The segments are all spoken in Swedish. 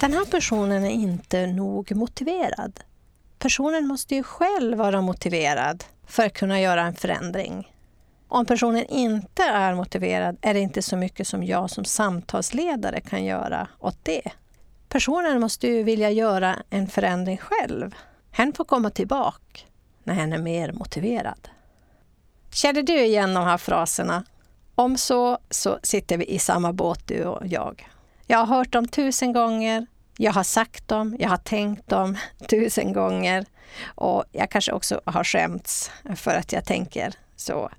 den här personen är inte nog motiverad. Personen måste ju själv vara motiverad för att kunna göra en förändring. Om personen inte är motiverad är det inte så mycket som jag som samtalsledare kan göra åt det. Personen måste ju vilja göra en förändring själv. Hen får komma tillbaka när hen är mer motiverad. Känner du igen de här fraserna? Om så, så sitter vi i samma båt du och jag. Jag har hört dem tusen gånger. Jag har sagt dem, jag har tänkt dem tusen gånger. Och jag kanske också har skämts för att jag tänker så.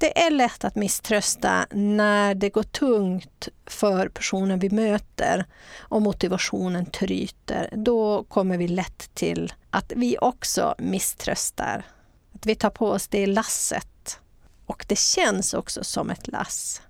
Det är lätt att misströsta när det går tungt för personen vi möter och motivationen tryter. Då kommer vi lätt till att vi också misströstar. Att vi tar på oss det lasset. Och det känns också som ett lass.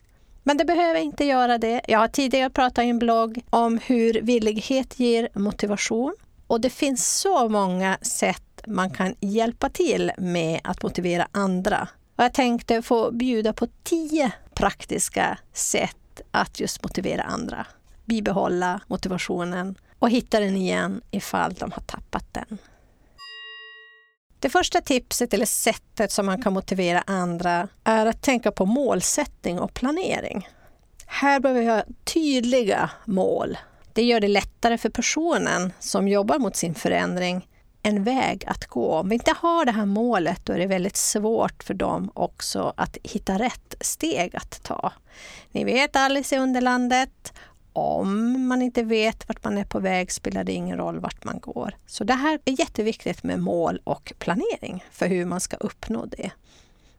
Men det behöver inte göra det. Jag har tidigare pratat i en blogg om hur villighet ger motivation. Och det finns så många sätt man kan hjälpa till med att motivera andra. Och jag tänkte få bjuda på tio praktiska sätt att just motivera andra. Bibehålla motivationen och hitta den igen ifall de har tappat den. Det första tipset eller sättet som man kan motivera andra är att tänka på målsättning och planering. Här behöver vi ha tydliga mål. Det gör det lättare för personen som jobbar mot sin förändring en väg att gå. Om vi inte har det här målet då är det väldigt svårt för dem också att hitta rätt steg att ta. Ni vet Alice i Underlandet, om man inte vet vart man är på väg spelar det ingen roll vart man går. Så det här är jätteviktigt med mål och planering för hur man ska uppnå det.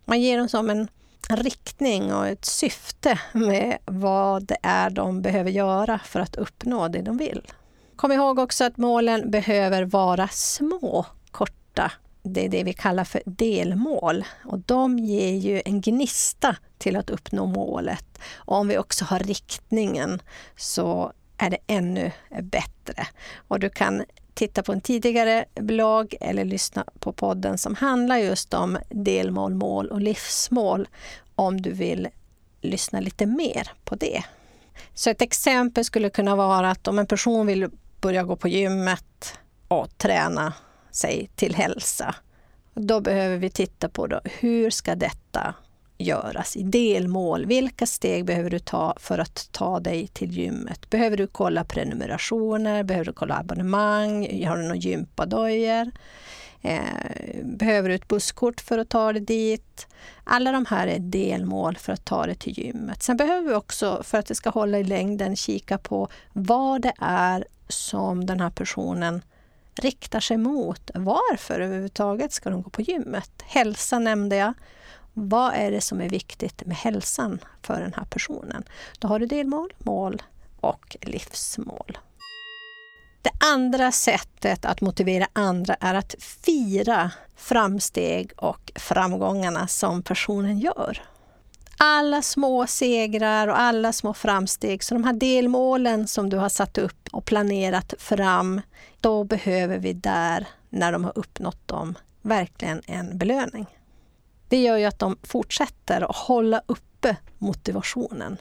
Man ger dem som en riktning och ett syfte med vad det är de behöver göra för att uppnå det de vill. Kom ihåg också att målen behöver vara små, korta. Det är det vi kallar för delmål och de ger ju en gnista till att uppnå målet. Och om vi också har riktningen så är det ännu bättre. Och du kan titta på en tidigare blogg eller lyssna på podden som handlar just om delmål, mål och livsmål om du vill lyssna lite mer på det. Så ett exempel skulle kunna vara att om en person vill börja gå på gymmet och träna sig till hälsa, då behöver vi titta på då, hur ska detta göras i delmål. Vilka steg behöver du ta för att ta dig till gymmet? Behöver du kolla prenumerationer? Behöver du kolla abonnemang? Har du några gympadojor? Eh, behöver du ett busskort för att ta dig dit? Alla de här är delmål för att ta dig till gymmet. Sen behöver vi också, för att det ska hålla i längden, kika på vad det är som den här personen riktar sig mot. Varför överhuvudtaget ska de gå på gymmet? Hälsa nämnde jag. Vad är det som är viktigt med hälsan för den här personen? Då har du delmål, mål och livsmål. Det andra sättet att motivera andra är att fira framsteg och framgångarna som personen gör. Alla små segrar och alla små framsteg, så de här delmålen som du har satt upp och planerat fram, då behöver vi där, när de har uppnått dem, verkligen en belöning. Det gör ju att de fortsätter att hålla uppe motivationen.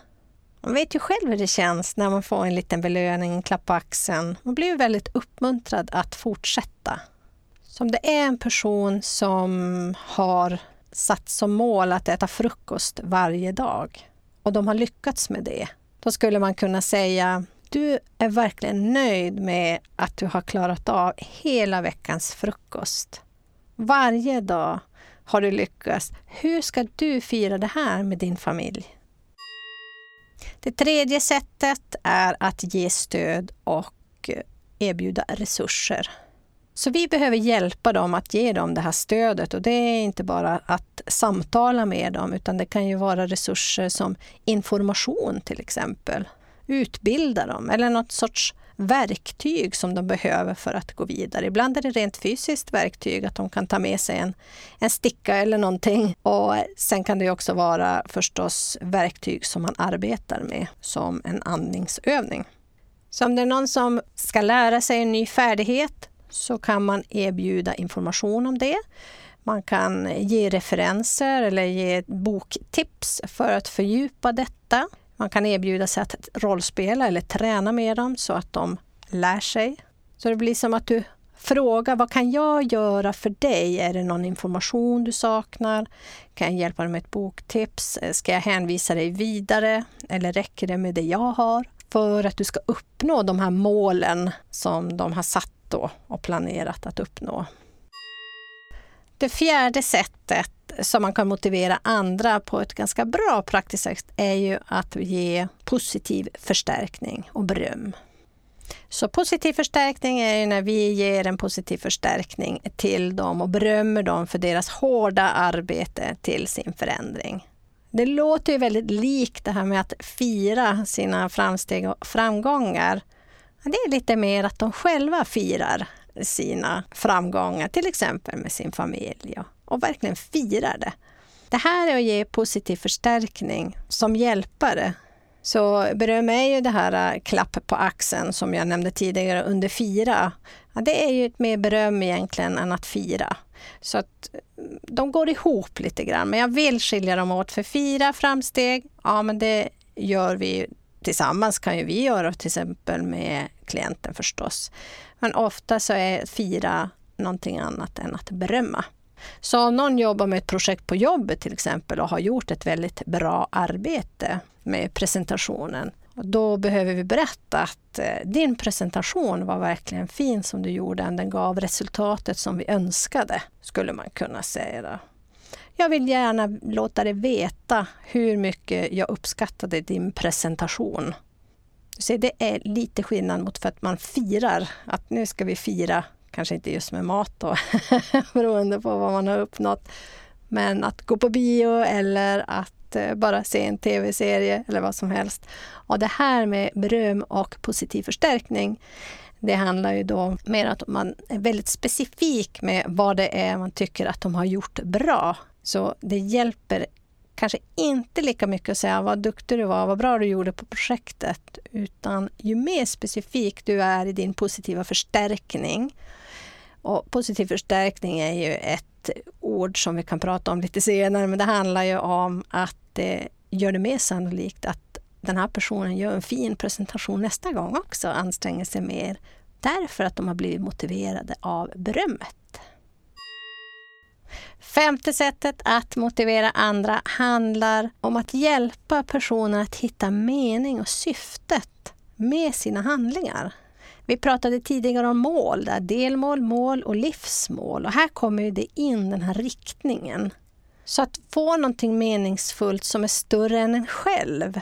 Man vet ju själv hur det känns när man får en liten belöning, en klapp på axeln. Man blir väldigt uppmuntrad att fortsätta. Så om det är en person som har satt som mål att äta frukost varje dag och de har lyckats med det, då skulle man kunna säga du är verkligen nöjd med att du har klarat av hela veckans frukost. Varje dag har du lyckats. Hur ska du fira det här med din familj? Det tredje sättet är att ge stöd och erbjuda resurser. Så vi behöver hjälpa dem att ge dem det här stödet och det är inte bara att samtala med dem utan det kan ju vara resurser som information till exempel. Utbilda dem eller något sorts verktyg som de behöver för att gå vidare. Ibland är det rent fysiskt verktyg, att de kan ta med sig en, en sticka eller någonting. Och sen kan det också vara förstås verktyg som man arbetar med, som en andningsövning. Så om det är någon som ska lära sig en ny färdighet så kan man erbjuda information om det. Man kan ge referenser eller ge boktips för att fördjupa detta. Man kan erbjuda sig att rollspela eller träna med dem så att de lär sig. Så det blir som att du frågar vad kan jag göra för dig? Är det någon information du saknar? Kan jag hjälpa dig med ett boktips? Ska jag hänvisa dig vidare? Eller räcker det med det jag har? För att du ska uppnå de här målen som de har satt då och planerat att uppnå. Det fjärde sättet som man kan motivera andra på ett ganska bra praktiskt sätt är ju att ge positiv förstärkning och beröm. Så positiv förstärkning är när vi ger en positiv förstärkning till dem och berömmer dem för deras hårda arbete till sin förändring. Det låter ju väldigt likt det här med att fira sina framsteg och framgångar. Det är lite mer att de själva firar sina framgångar, till exempel med sin familj och verkligen firar det. Det här är att ge positiv förstärkning som hjälpare. Så beröm är ju det här äh, klapp på axeln som jag nämnde tidigare under fira. Ja, det är ju ett mer beröm egentligen än att fira. Så att mm, de går ihop lite grann, men jag vill skilja dem åt. För fira framsteg, ja men det gör vi tillsammans kan ju vi göra till exempel med klienten förstås. Men ofta så är fira någonting annat än att berömma. Så om någon jobbar med ett projekt på jobbet till exempel och har gjort ett väldigt bra arbete med presentationen, då behöver vi berätta att eh, din presentation var verkligen fin som du gjorde. Den gav resultatet som vi önskade, skulle man kunna säga. Jag vill gärna låta dig veta hur mycket jag uppskattade din presentation. Så det är lite skillnad mot för att man firar, att nu ska vi fira Kanske inte just med mat då, beroende på vad man har uppnått. Men att gå på bio eller att eh, bara se en tv-serie eller vad som helst. Och det här med beröm och positiv förstärkning, det handlar ju då mer om att man är väldigt specifik med vad det är man tycker att de har gjort bra. Så det hjälper kanske inte lika mycket att säga vad duktig du var, vad bra du gjorde på projektet, utan ju mer specifik du är i din positiva förstärkning. Och positiv förstärkning är ju ett ord som vi kan prata om lite senare, men det handlar ju om att det gör det mer sannolikt att den här personen gör en fin presentation nästa gång också, anstränger sig mer, därför att de har blivit motiverade av berömmet. Femte sättet att motivera andra handlar om att hjälpa personen att hitta mening och syftet med sina handlingar. Vi pratade tidigare om mål, där delmål, mål och livsmål. Och här kommer det in, den här riktningen. Så att få någonting meningsfullt som är större än en själv.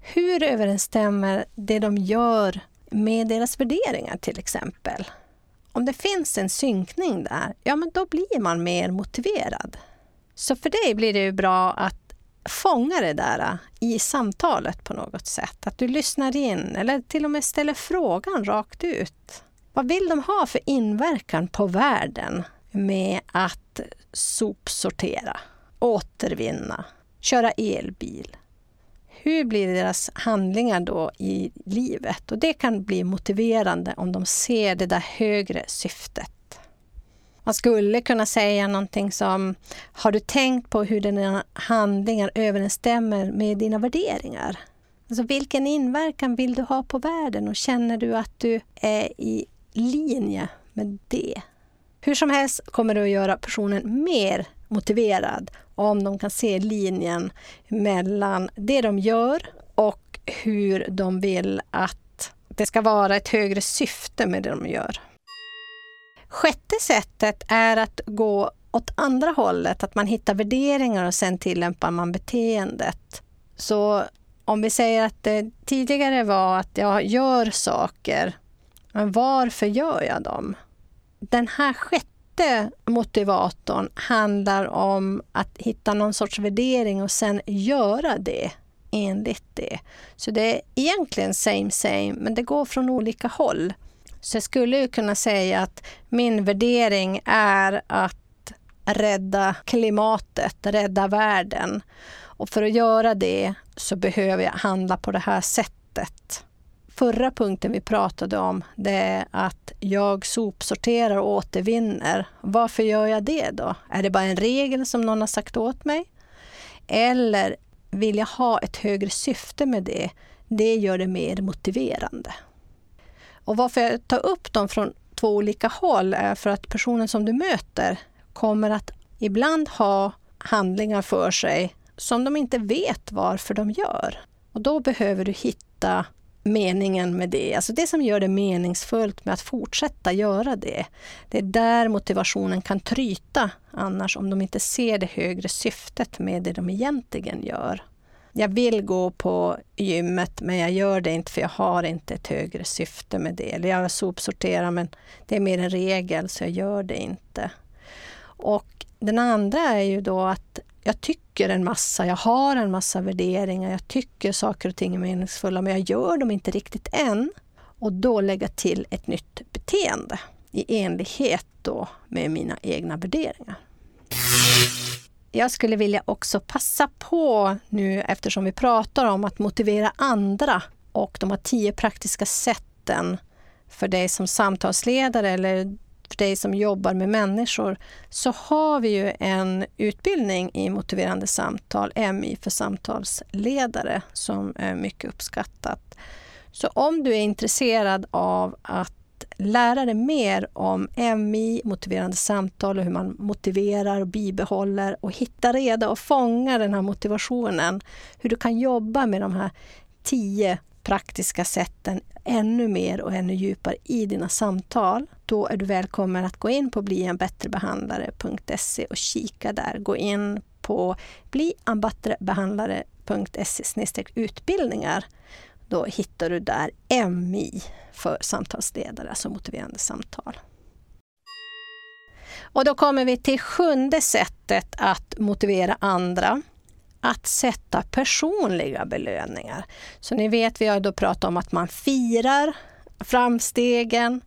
Hur överensstämmer det de gör med deras värderingar till exempel? Om det finns en synkning där, ja men då blir man mer motiverad. Så för dig blir det ju bra att fånga det där äh, i samtalet på något sätt. Att du lyssnar in eller till och med ställer frågan rakt ut. Vad vill de ha för inverkan på världen med att sopsortera, återvinna, köra elbil? hur blir deras handlingar då i livet? Och det kan bli motiverande om de ser det där högre syftet. Man skulle kunna säga någonting som, har du tänkt på hur dina handlingar överensstämmer med dina värderingar? Alltså vilken inverkan vill du ha på världen och känner du att du är i linje med det? Hur som helst kommer det att göra personen mer motiverad om de kan se linjen mellan det de gör och hur de vill att det ska vara ett högre syfte med det de gör. Sjätte sättet är att gå åt andra hållet, att man hittar värderingar och sen tillämpar man beteendet. Så om vi säger att det tidigare var att jag gör saker, men varför gör jag dem? Den här sjätte motivatorn handlar om att hitta någon sorts värdering och sen göra det enligt det. Så det är egentligen same same, men det går från olika håll. Så jag skulle kunna säga att min värdering är att rädda klimatet, rädda världen. Och för att göra det så behöver jag handla på det här sättet förra punkten vi pratade om, det är att jag sopsorterar och återvinner. Varför gör jag det då? Är det bara en regel som någon har sagt åt mig? Eller vill jag ha ett högre syfte med det? Det gör det mer motiverande. Och varför jag tar upp dem från två olika håll är för att personen som du möter kommer att ibland ha handlingar för sig som de inte vet varför de gör. Och då behöver du hitta meningen med det, alltså det som gör det meningsfullt med att fortsätta göra det. Det är där motivationen kan tryta annars om de inte ser det högre syftet med det de egentligen gör. Jag vill gå på gymmet men jag gör det inte för jag har inte ett högre syfte med det. Eller jag sopsorterar men det är mer en regel så jag gör det inte. Och den andra är ju då att jag tycker en massa, jag har en massa värderingar, jag tycker saker och ting är meningsfulla men jag gör dem inte riktigt än. Och då lägga till ett nytt beteende i enlighet då med mina egna värderingar. Jag skulle vilja också passa på nu eftersom vi pratar om att motivera andra och de här tio praktiska sätten för dig som samtalsledare eller för dig som jobbar med människor så har vi ju en utbildning i motiverande samtal, MI för samtalsledare, som är mycket uppskattat. Så om du är intresserad av att att lära dig mer om MI, motiverande samtal och hur man motiverar och bibehåller och hitta reda och fånga den här motivationen. Hur du kan jobba med de här tio praktiska sätten ännu mer och ännu djupare i dina samtal, då är du välkommen att gå in på blienbättrebehandlare.se och kika där. Gå in på blienbättrebehandlare.se utbildningar. Då hittar du där MI för samtalsledare, alltså motiverande samtal. Och då kommer vi till sjunde sättet att motivera andra att sätta personliga belöningar. Så ni vet, vi har då pratat om att man firar framstegen,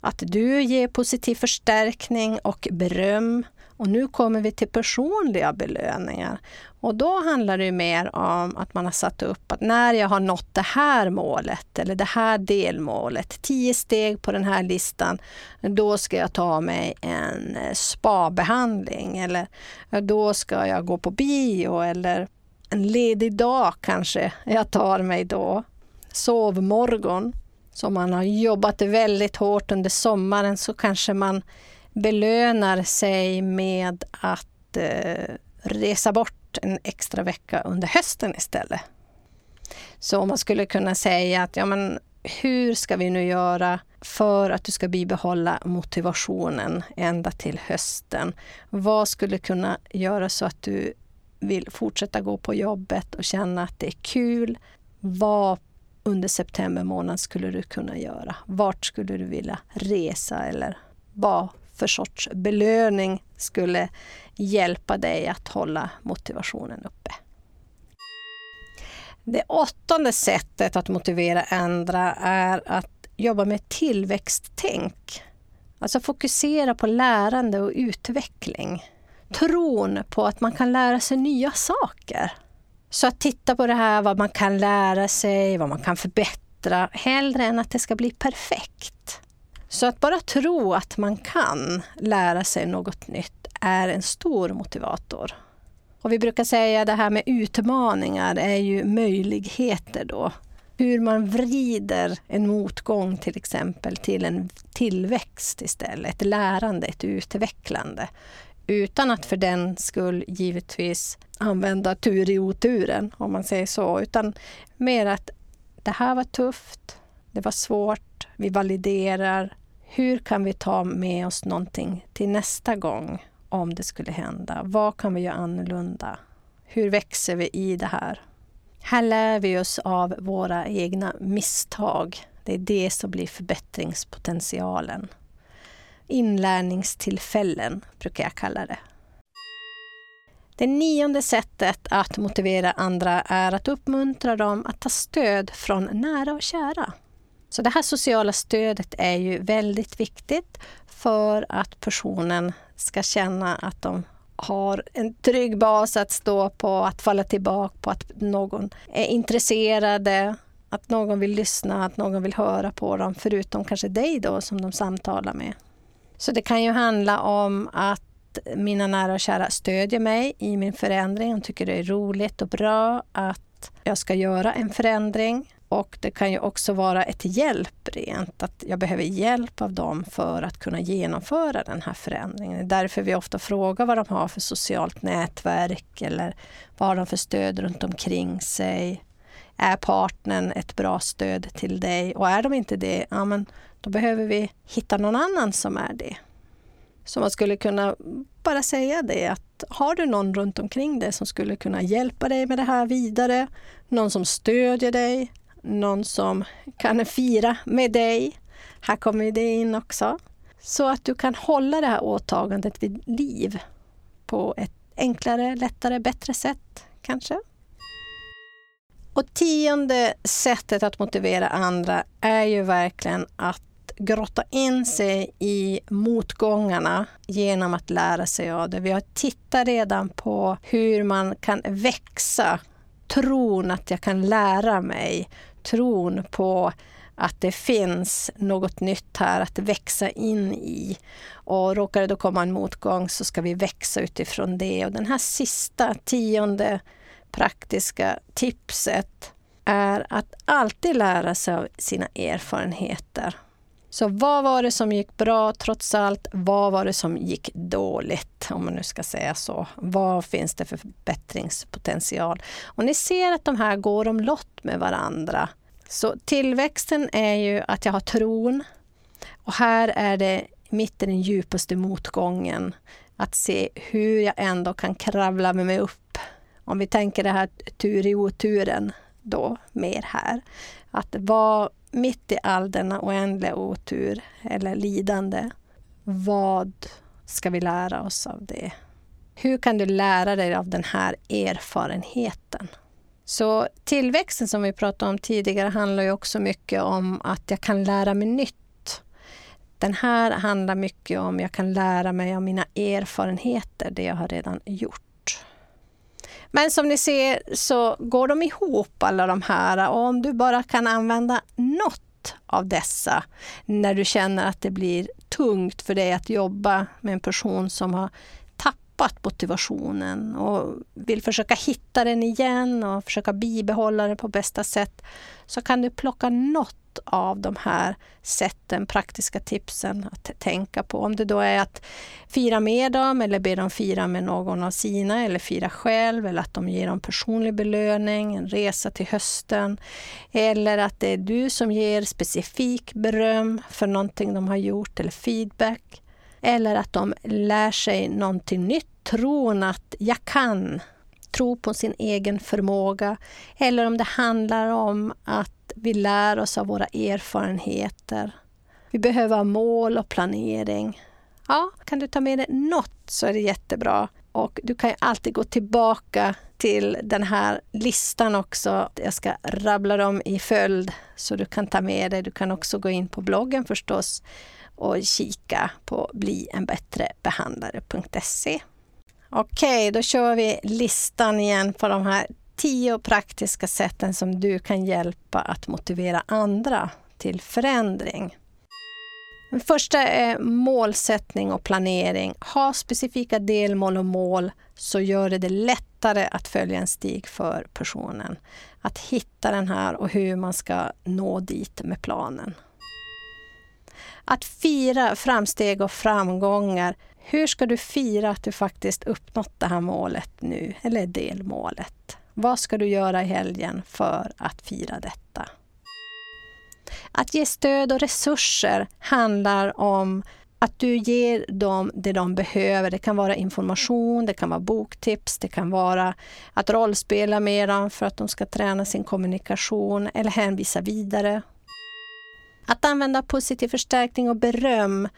att du ger positiv förstärkning och beröm. Och nu kommer vi till personliga belöningar. Och då handlar det mer om att man har satt upp att när jag har nått det här målet eller det här delmålet, tio steg på den här listan, då ska jag ta mig en eh, spabehandling eller eh, då ska jag gå på bio eller en ledig dag kanske jag tar mig då. Sovmorgon. Så om man har jobbat väldigt hårt under sommaren så kanske man belönar sig med att eh, resa bort en extra vecka under hösten istället. Så man skulle kunna säga att ja, men hur ska vi nu göra för att du ska bibehålla motivationen ända till hösten? Vad skulle kunna göra så att du vill fortsätta gå på jobbet och känna att det är kul? Vad under september månad skulle du kunna göra? Vart skulle du vilja resa eller vad för sorts belöning skulle hjälpa dig att hålla motivationen uppe. Det åttonde sättet att motivera andra är att jobba med tillväxttänk. Alltså fokusera på lärande och utveckling. Tron på att man kan lära sig nya saker. Så att titta på det här, vad man kan lära sig, vad man kan förbättra, hellre än att det ska bli perfekt. Så att bara tro att man kan lära sig något nytt är en stor motivator. Och vi brukar säga det här med utmaningar är ju möjligheter då. Hur man vrider en motgång till exempel till en tillväxt istället, ett lärande, ett utvecklande. Utan att för den skull givetvis använda tur i oturen, om man säger så, utan mer att det här var tufft, det var svårt, vi validerar, hur kan vi ta med oss någonting till nästa gång om det skulle hända? Vad kan vi göra annorlunda? Hur växer vi i det här? Här lär vi oss av våra egna misstag. Det är det som blir förbättringspotentialen. Inlärningstillfällen brukar jag kalla det. Det nionde sättet att motivera andra är att uppmuntra dem att ta stöd från nära och kära. Så det här sociala stödet är ju väldigt viktigt för att personen ska känna att de har en trygg bas att stå på, att falla tillbaka på, att någon är intresserad, att någon vill lyssna, att någon vill höra på dem, förutom kanske dig då som de samtalar med. Så det kan ju handla om att mina nära och kära stödjer mig i min förändring. De tycker det är roligt och bra att jag ska göra en förändring och det kan ju också vara ett hjälp rent, att jag behöver hjälp av dem för att kunna genomföra den här förändringen. Det är därför vi ofta frågar vad de har för socialt nätverk eller vad har de för stöd runt omkring sig. Är partnern ett bra stöd till dig? Och är de inte det, ja, men då behöver vi hitta någon annan som är det. Så man skulle kunna bara säga det att har du någon runt omkring dig som skulle kunna hjälpa dig med det här vidare, någon som stödjer dig, någon som kan fira med dig. Här kommer det in också. Så att du kan hålla det här åtagandet vid liv på ett enklare, lättare, bättre sätt kanske. Och tionde sättet att motivera andra är ju verkligen att grotta in sig i motgångarna genom att lära sig av det. Vi har tittat redan på hur man kan växa tron att jag kan lära mig, tron på att det finns något nytt här att växa in i. Och råkar det då komma en motgång så ska vi växa utifrån det. Och den här sista, tionde praktiska tipset är att alltid lära sig av sina erfarenheter. Så vad var det som gick bra trots allt? Vad var det som gick dåligt? Om man nu ska säga så. Vad finns det för förbättringspotential? Och ni ser att de här går omlott med varandra. Så tillväxten är ju att jag har tron. Och här är det mitt i den djupaste motgången. Att se hur jag ändå kan kravla mig upp. Om vi tänker det här tur i oturen då mer här. Att vad mitt i all denna oändliga otur eller lidande, vad ska vi lära oss av det? Hur kan du lära dig av den här erfarenheten? Så tillväxten som vi pratade om tidigare handlar ju också mycket om att jag kan lära mig nytt. Den här handlar mycket om att jag kan lära mig av mina erfarenheter, det jag har redan gjort. Men som ni ser så går de ihop alla de här. Och om du bara kan använda något av dessa när du känner att det blir tungt för dig att jobba med en person som har tappat motivationen och vill försöka hitta den igen och försöka bibehålla den på bästa sätt så kan du plocka något av de här sätten, praktiska tipsen att tänka på. Om det då är att fira med dem eller be dem fira med någon av sina eller fira själv eller att de ger dem personlig belöning, en resa till hösten. Eller att det är du som ger specifik beröm för någonting de har gjort eller feedback. Eller att de lär sig någonting nytt, tron att jag kan tro på sin egen förmåga. Eller om det handlar om att vi lär oss av våra erfarenheter. Vi behöver ha mål och planering. Ja, kan du ta med dig något så är det jättebra. Och du kan ju alltid gå tillbaka till den här listan också. Jag ska rabbla dem i följd så du kan ta med dig. Du kan också gå in på bloggen förstås och kika på blienbättrebehandlare.se. Okej, då kör vi listan igen på de här tio praktiska sätten som du kan hjälpa att motivera andra till förändring. Den första är målsättning och planering. Ha specifika delmål och mål så gör det det lättare att följa en stig för personen. Att hitta den här och hur man ska nå dit med planen. Att fira framsteg och framgångar. Hur ska du fira att du faktiskt uppnått det här målet nu, eller delmålet? Vad ska du göra i helgen för att fira detta? Att ge stöd och resurser handlar om att du ger dem det de behöver. Det kan vara information, det kan vara boktips, det kan vara att rollspela med dem för att de ska träna sin kommunikation eller hänvisa vidare. Att använda positiv förstärkning och beröm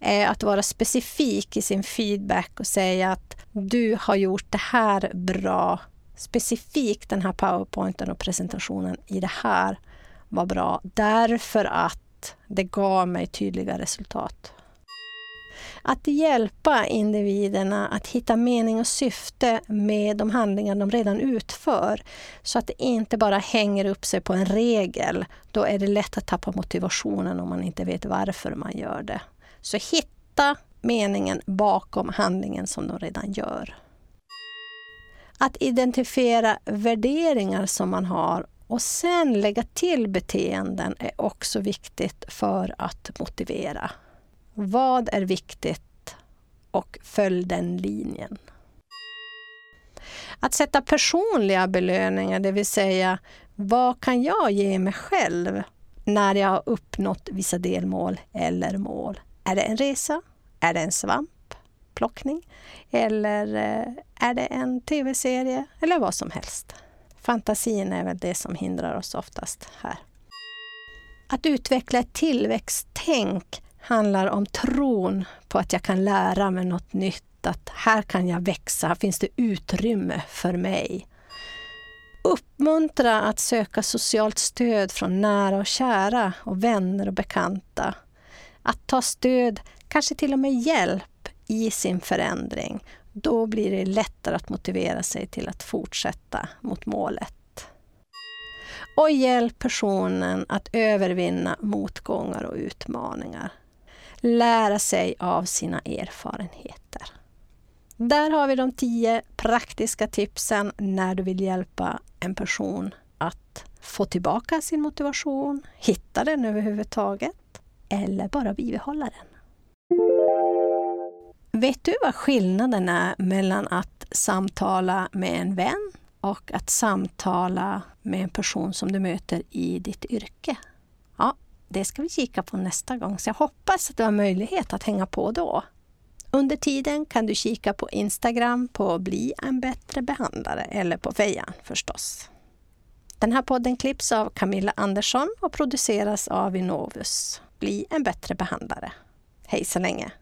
är att vara specifik i sin feedback och säga att du har gjort det här bra specifikt den här powerpointen och presentationen i det här var bra därför att det gav mig tydliga resultat. Att hjälpa individerna att hitta mening och syfte med de handlingar de redan utför så att det inte bara hänger upp sig på en regel. Då är det lätt att tappa motivationen om man inte vet varför man gör det. Så hitta meningen bakom handlingen som de redan gör att identifiera värderingar som man har Och sen lägga till beteenden är också viktigt för att motivera. Vad är viktigt? Och följ den linjen. Att sätta personliga belöningar, det vill säga vad kan jag ge mig själv när jag har uppnått vissa delmål eller mål? Är det en resa? Är det en svampplockning? Eller eh, är det en tv-serie? Eller vad som helst. Fantasin är väl det som hindrar oss oftast här. Att utveckla ett tillväxttänk handlar om tron på att jag kan lära mig något nytt, att här kan jag växa, här finns det utrymme för mig. Uppmuntra att söka socialt stöd från nära och kära och vänner och bekanta. Att ta stöd, kanske till och med hjälp, i sin förändring. Då blir det lättare att motivera sig till att fortsätta mot målet. Och hjälp personen att övervinna motgångar och utmaningar. Lära sig av sina erfarenheter. Där har vi de tio praktiska tipsen när du vill hjälpa en person att få tillbaka sin motivation, hitta den överhuvudtaget eller bara bibehålla den. Vet du vad skillnaden är mellan att samtala med en vän och att samtala med en person som du möter i ditt yrke? Ja, det ska vi kika på nästa gång, så jag hoppas att du har möjlighet att hänga på då. Under tiden kan du kika på Instagram på Bli en bättre behandlare eller på Fejan förstås. Den här podden klipps av Camilla Andersson och produceras av Innovus. Bli en bättre behandlare. Hej så länge!